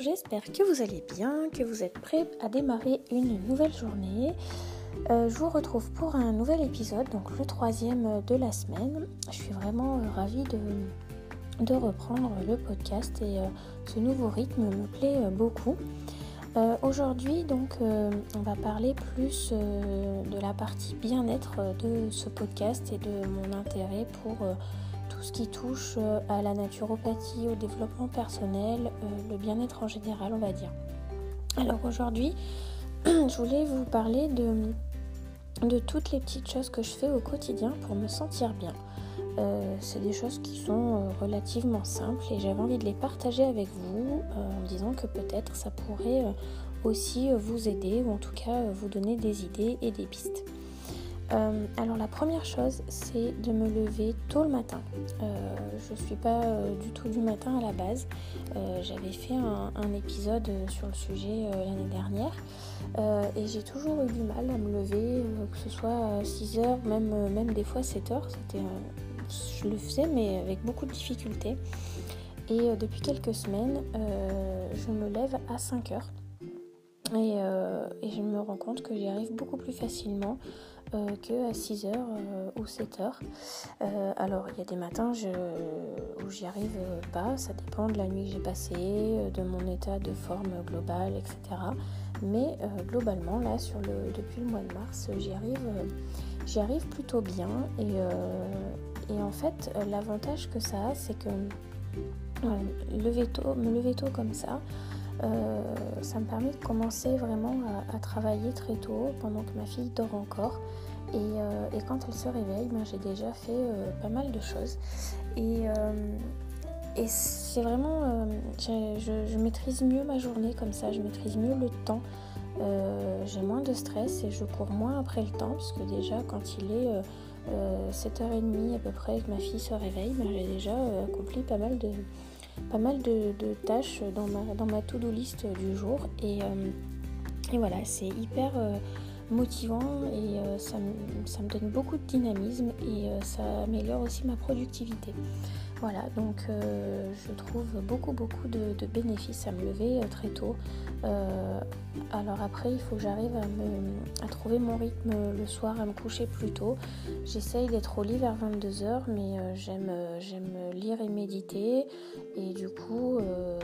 j'espère que vous allez bien, que vous êtes prêts à démarrer une nouvelle journée. Euh, je vous retrouve pour un nouvel épisode, donc le troisième de la semaine. Je suis vraiment euh, ravie de, reprendre le podcast et euh, ce nouveau rythme me plaît beaucoup. Aujourd'hui, donc, on va parler plus de la partie bien-être de ce podcast et de mon intérêt pour tout ce qui touche euh, à la naturopathie, au développement personnel, euh, le bien-être en général, on va dire. Alors aujourd'hui, je voulais vous parler de, toutes les petites choses que je fais au quotidien pour me sentir bien. Euh, c'est des choses qui sont relativement simples et j'avais envie de les partager avec vous en disant que peut-être ça pourrait aussi vous aider ou en tout cas vous donner des idées et des pistes. Euh, alors la première chose, c'est de me lever tôt le matin. Euh, je ne suis pas euh, du tout du matin à la base. J'avais fait un, épisode sur le sujet l'année dernière et j'ai toujours eu du mal à me lever, que ce soit à 6 heures, même, même des fois 7 heures. je le faisais mais avec beaucoup de difficultés. Et depuis quelques semaines, je me lève à 5 heures. Et, je me rends compte que j'y arrive beaucoup plus facilement euh, que à 6h euh, ou 7h. Euh, alors il y a des matins où j'y arrive pas, ça dépend de la nuit que j'ai passée, de mon état de forme globale, etc. Mais globalement là sur le, depuis le mois de mars j'y arrive, arrive plutôt bien et, et en fait l'avantage que ça a c'est que lever tôt, me lever tôt comme ça, euh, ça me permet de commencer vraiment à, travailler très tôt pendant que ma fille dort encore. Et, euh, quand elle se réveille, ben, j'ai déjà fait euh, pas mal de choses. Et, c'est vraiment, je, maîtrise mieux ma journée comme ça, je maîtrise mieux le temps. j'ai moins de stress et je cours moins après le temps, puisque déjà quand il est 7h30 à peu près que ma fille se réveille, ben, j'ai déjà accompli pas mal de, pas mal de, tâches dans ma, dans ma to-do list du jour. Et, euh, voilà, c'est hyper euh, motivant et euh, ça, me, donne beaucoup de dynamisme et ça améliore aussi ma productivité. Voilà, donc je trouve beaucoup beaucoup de, bénéfices à me lever très tôt. alors après, il faut que j'arrive à, trouver mon rythme le soir, à me coucher plus tôt. J'essaye d'être au lit vers 22h, mais j'aime lire et méditer. Et du coup, euh,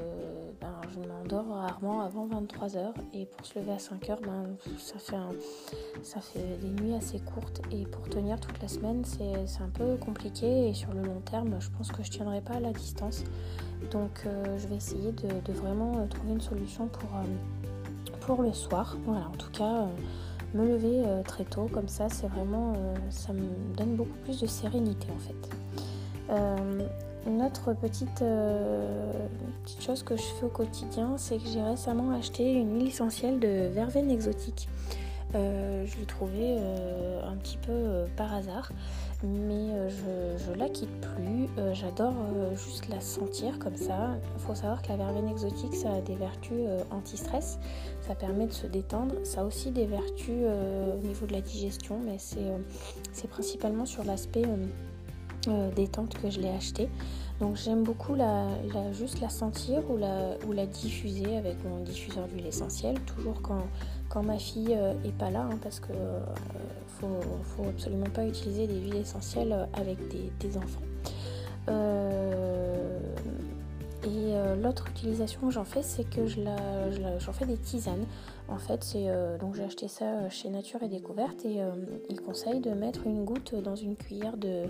ben, je m'endors rarement avant 23h. Et pour se lever à 5h, ben, ça, fait ça fait des nuits assez courtes. Et pour tenir toute la semaine, c'est un peu compliqué. Et sur le long terme, je pense que je tiendrai pas à la distance. Donc euh, je vais essayer de, vraiment euh, trouver une solution pour, pour le soir. Voilà, en tout cas me lever très tôt comme ça c'est vraiment ça me donne beaucoup plus de sérénité en fait une autre petite, euh, petite, chose que je fais au quotidien, c'est que j'ai récemment acheté une huile essentielle de verveine exotique. Euh, je l'ai trouvée euh, un petit peu par hasard, mais je, ne la quitte plus. J'adore juste la sentir comme ça. Il faut savoir que la verveine exotique, ça a des vertus anti-stress, ça permet de se détendre. Ça a aussi des vertus au niveau de la digestion, mais c'est principalement sur l'aspect euh, détente que je l'ai acheté. Donc j'aime beaucoup la, juste la sentir ou la, diffuser avec mon diffuseur d'huile essentielle, toujours quand, ma fille euh, est pas là, hein, parce que euh, faut, faut, absolument pas utiliser des huiles essentielles avec des, enfants. Et l'autre utilisation que j'en fais, c'est que je j'en fais des tisanes. En fait, c'est donc j'ai acheté ça chez Nature et Découverte et il conseille de mettre une goutte dans une cuillère de,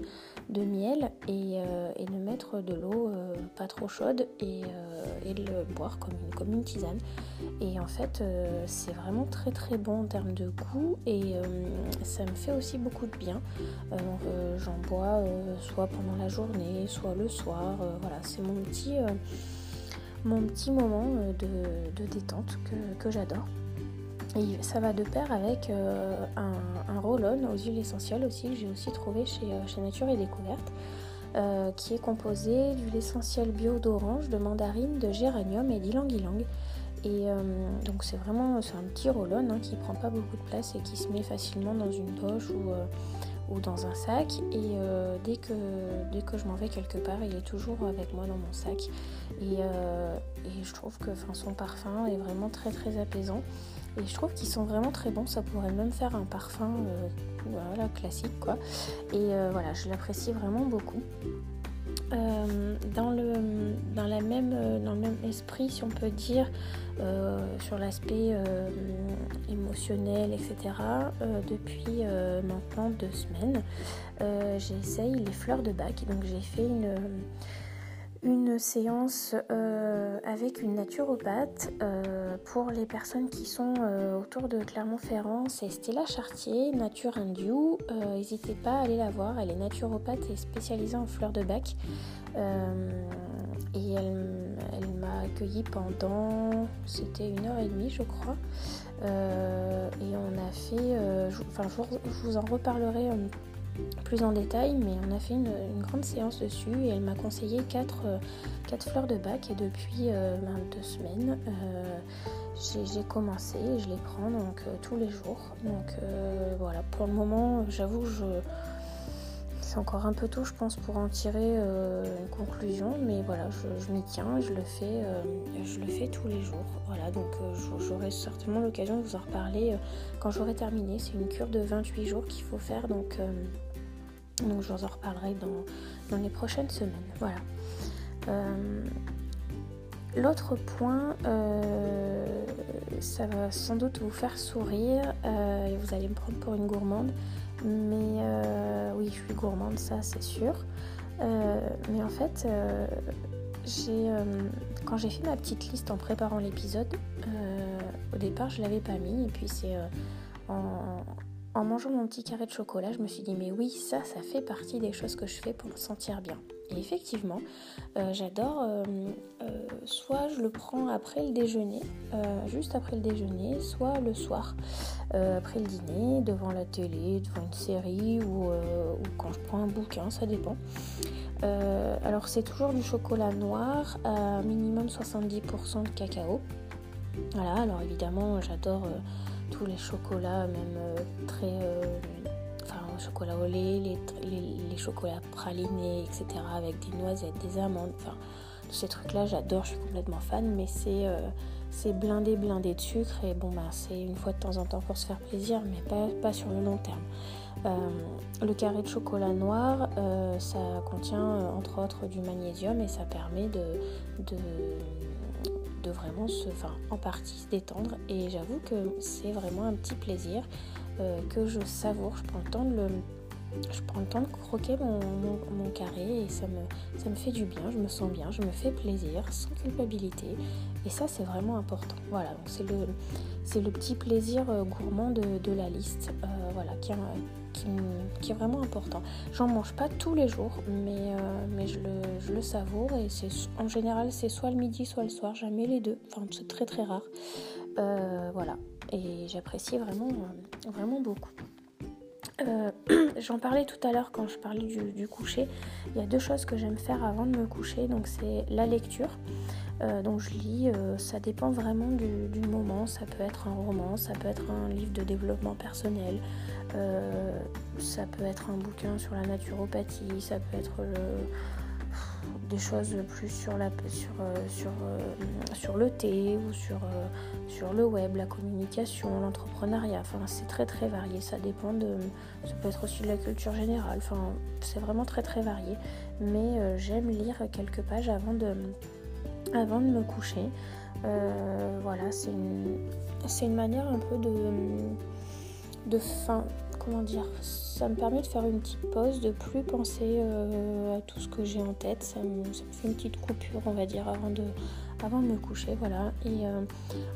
miel euh, et, de mettre de l'eau euh, pas trop chaude et, euh, de le boire comme une, comme une tisane. Et en fait, c'est vraiment très très bon en termes de goût et ça me fait aussi beaucoup de bien. J'en bois soit pendant la journée, soit le soir. voilà, c'est mon petit, mon petit moment de, détente que j'adore. Et ça va de pair avec euh, un, roll-on aux huiles essentielles aussi que j'ai aussi trouvé chez, euh, chez Nature et Découverte. Euh, qui est composé d'huile essentielle bio d'orange, de mandarine, de géranium et d'ylang-ylang. Et donc c'est vraiment un petit roll-on hein, qui prend pas beaucoup de place et qui se met facilement dans une poche ou, ou dans un sac. Et dès, que, dès que je m'en vais quelque part il est toujours avec moi dans mon sac. Et, je trouve que son parfum est vraiment très très apaisant et je trouve qu'ils sont vraiment très bons ça pourrait même faire un parfum voilà, classique quoi et voilà je l'apprécie vraiment beaucoup euh, dans, le, dans, la même, euh, dans le même esprit, si on peut dire, euh, sur l'aspect émotionnel, etc., depuis maintenant deux semaines, j'essaye les fleurs de bac. Donc j'ai fait une une séance euh, avec une naturopathe euh, pour les personnes qui sont euh, autour de Clermont-Ferrand. C'est Stella Chartier, Nature Indiou. N'hésitez pas à aller la voir. Elle est naturopathe et spécialisée en fleurs de bac. et elle, m'a accueillie pendant, c'était une heure et demie, je crois. et on a fait, enfin, je, vous en reparlerai plus en détail, mais on a fait une, grande séance dessus et elle m'a conseillé 4, euh, fleurs de bac et depuis euh, ben, deux semaines euh, j'ai commencé et je les prends donc tous les jours. Donc voilà, pour le moment j'avoue je c'est encore un peu tôt je pense pour en tirer une conclusion, mais voilà je, m'y tiens je le fais je le fais tous les jours. Voilà donc j'aurai certainement l'occasion de vous en reparler quand j'aurai terminé. C'est une cure de 28 jours qu'il faut faire donc donc je vous en reparlerai dans, les prochaines semaines. Voilà. Euh, l'autre point, euh, ça va sans doute vous faire sourire euh, et vous allez me prendre pour une gourmande. Mais oui, je suis gourmande, ça c'est sûr. mais en fait, j'ai, quand j'ai fait ma petite liste en préparant l'épisode, au départ je l'avais pas mis et puis c'est en mangeant mon petit carré de chocolat, je me suis dit mais oui, ça, ça fait partie des choses que je fais pour me sentir bien. Effectivement, euh, j'adore, euh, euh, soit je le prends après le déjeuner, juste après le déjeuner, soit le soir, après le dîner, devant la télé, devant une série ou, quand je prends un bouquin, ça dépend. alors c'est toujours du chocolat noir à minimum 70% de cacao. Voilà, alors évidemment j'adore tous les chocolats, même très. Euh, enfin, chocolat au lait, les, chocolats pralinés, etc. avec des noisettes, des amandes, enfin, tous ces trucs-là, j'adore, je suis complètement fan, mais c'est. Euh, blindé, blindé de sucre et bon bah c'est une fois de temps en temps pour se faire plaisir mais pas, pas sur le long terme. le carré de chocolat noir, ça contient entre autres du magnésium et ça permet de, de de vraiment se, en partie se détendre. Et j'avoue que c'est vraiment un petit plaisir euh, que je savoure. Je prends le temps de je prends le temps croquer mon, mon, carré et ça me, ça me fait du bien, je me sens bien, je me fais plaisir sans culpabilité et ça c'est vraiment important. Voilà, c'est le, le petit plaisir euh, gourmand de, la liste euh, voilà, qui, est vraiment important. J'en mange pas tous les jours, mais, mais je, le, savoure et en général c'est soit le midi soit le soir, jamais les deux, enfin c'est très très rare. voilà, et j'apprécie vraiment, vraiment beaucoup. Euh, j'en parlais tout à l'heure quand je parlais du, coucher. Il y a deux choses que j'aime faire avant de me coucher. Donc c'est la lecture. Euh, donc je lis, euh, ça dépend vraiment du, moment. Ça peut être un roman, ça peut être un livre de développement personnel, ça peut être un bouquin sur la naturopathie, ça peut être le des choses plus sur, la, sur, euh, sur, euh, sur le thé ou sur, euh, sur le web, la communication, l'entrepreneuriat. Enfin, c'est très très varié. Ça dépend de. Ça peut être aussi de la culture générale. Enfin, c'est vraiment très très varié. Mais j'aime lire quelques pages avant de, avant de me coucher. voilà, c'est une, une manière un peu de. de fin, comment dire ça me permet de faire une petite pause, de plus penser euh, à tout ce que j'ai en tête. Ça me, fait une petite coupure, on va dire, avant de, avant de me coucher. Voilà. Et euh,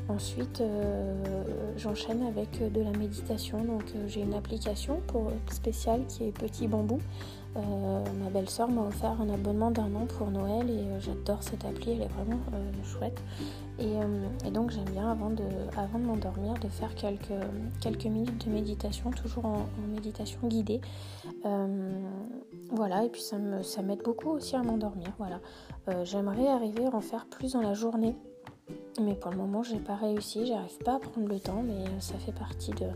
ensuite, euh, j'enchaîne avec de la méditation. Donc, j'ai une application pour, spéciale qui est Petit Bambou. Ma belle-sœur m'a offert un abonnement d'un an pour Noël et j'adore cette appli, elle est vraiment chouette. Et, donc j'aime bien avant de, m'endormir de faire quelques, minutes de méditation, toujours en méditation guidée. Euh, voilà, et puis ça m'aide beaucoup aussi à m'endormir. Voilà. Euh, j'aimerais arriver à en faire plus dans la journée. Mais pour le moment, j'ai pas réussi. J'arrive pas à prendre le temps, mais ça fait partie de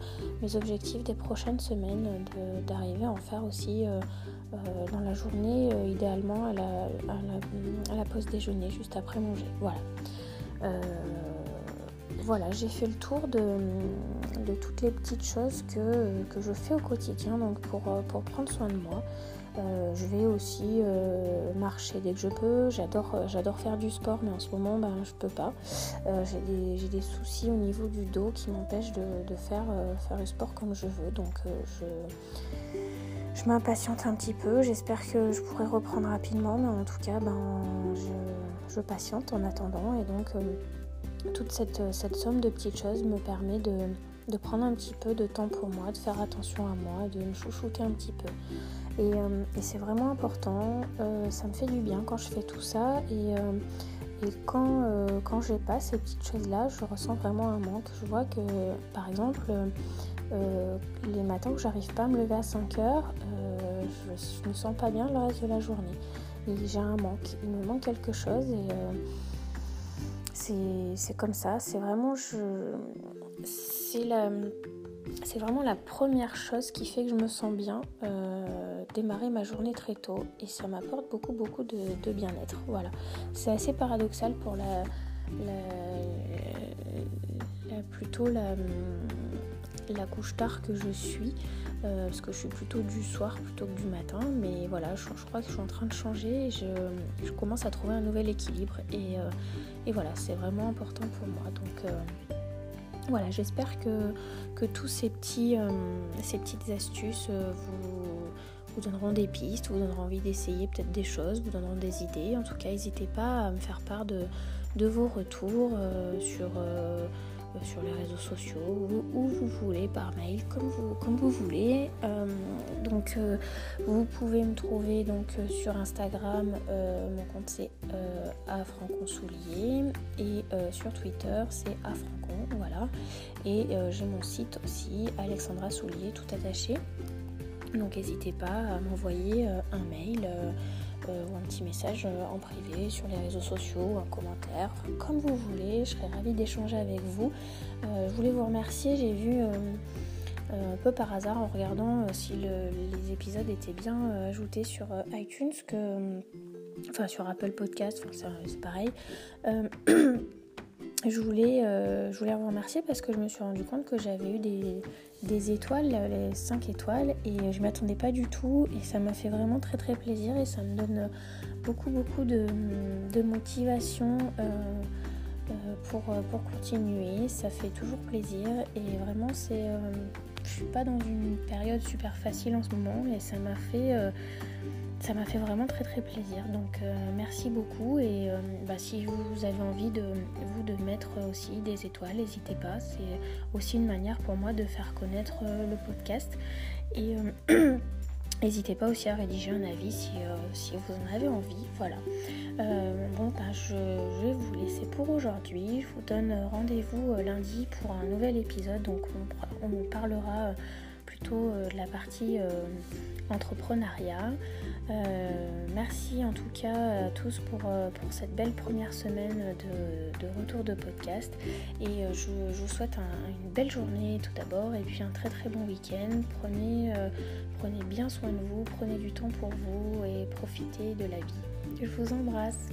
mes objectifs des prochaines semaines d'arriver à en faire aussi dans la journée, idéalement à la, pause déjeuner, juste après manger. Voilà voilà, j'ai fait le tour de, toutes les petites choses que, je fais au quotidien donc pour, pour prendre soin de moi. Euh, je vais aussi euh, marcher dès que je peux. J'adore, j'adore faire du sport, mais en ce moment, ben, je peux pas. Euh, j'ai, des, soucis au niveau du dos qui m'empêchent de, faire, faire le sport comme je veux. Donc, je, je m'impatiente un petit peu. J'espère que je pourrai reprendre rapidement, mais en tout cas, ben, je, je patiente en attendant. Et donc, toute cette, somme de petites choses me permet de, prendre un petit peu de temps pour moi, de faire attention à moi, de me chouchouter un petit peu. Et, euh, c'est vraiment important, euh, ça me fait du bien quand je fais tout ça et, euh, quand, quand je pas ces petites choses-là, je ressens vraiment un manque. Je vois que par exemple, les matins où j'arrive pas à me lever à 5 heures, je, ne me sens pas bien le reste de la journée. Et j'ai un manque, il me manque quelque chose et c'est comme ça, c'est vraiment c'est vraiment la première chose qui fait que je me sens bien, euh, démarrer ma journée très tôt et ça m'apporte beaucoup beaucoup de, bien-être. Voilà, c'est assez paradoxal pour la, plutôt la, couche tard que je suis. Euh, parce que je suis plutôt du soir plutôt que du matin, mais voilà, je, crois que je suis en train de changer et je, commence à trouver un nouvel équilibre et, euh, voilà, c'est vraiment important pour moi. Voilà, j'espère que, que tous ces, petits, ces petites astuces vous, vous donneront des pistes, vous donneront envie d'essayer peut-être des choses, vous donneront des idées. En tout cas, n'hésitez pas à me faire part de, vos retours euh, sur les réseaux sociaux, où, vous voulez, par mail, comme vous, comme vous voulez. Euh, donc euh, vous pouvez me trouver donc sur Instagram, mon compte c'est Soulier et sur Twitter c'est afrancon, voilà. Et j'ai mon site aussi, Alexandra Soulier, tout attaché. Donc n'hésitez pas à m'envoyer un mail euh, ou un petit message euh, en privé sur les réseaux sociaux, un commentaire, comme vous voulez. Je serais ravie d'échanger avec vous. Euh, je voulais vous remercier. J'ai vu un peu par hasard en regardant si les épisodes étaient bien ajoutés sur iTunes que enfin sur Apple Podcast, c'est pareil. je voulais, je voulais vous remercier parce que je me suis rendu compte que j'avais eu des, étoiles, les 5 étoiles, et je m'attendais pas du tout, et ça m'a fait vraiment très très plaisir, et ça me donne beaucoup beaucoup de, motivation euh, euh, pour, pour continuer, ça fait toujours plaisir, et vraiment c'est... Euh, je suis pas dans une période super facile en ce moment, et ça m'a fait ça m'a fait vraiment très très plaisir. Donc euh, merci beaucoup et euh, bah, si vous avez envie de vous de mettre aussi des étoiles, n'hésitez pas. C'est aussi une manière pour moi de faire connaître euh, le podcast. Et n'hésitez pas aussi à rédiger un avis si, si, vous en avez envie. Voilà. bon bah, je, vais vous laisser pour aujourd'hui. Je vous donne rendez-vous lundi pour un nouvel épisode. Donc on, on parlera de la partie entrepreneuriat. Euh, merci en tout cas à tous pour, euh, pour cette belle première semaine de, retour de podcast. Et euh, je, vous souhaite une belle journée tout d'abord et puis un très très bon week-end. Prenez, prenez bien soin de vous, prenez du temps pour vous et profitez de la vie. Je vous embrasse.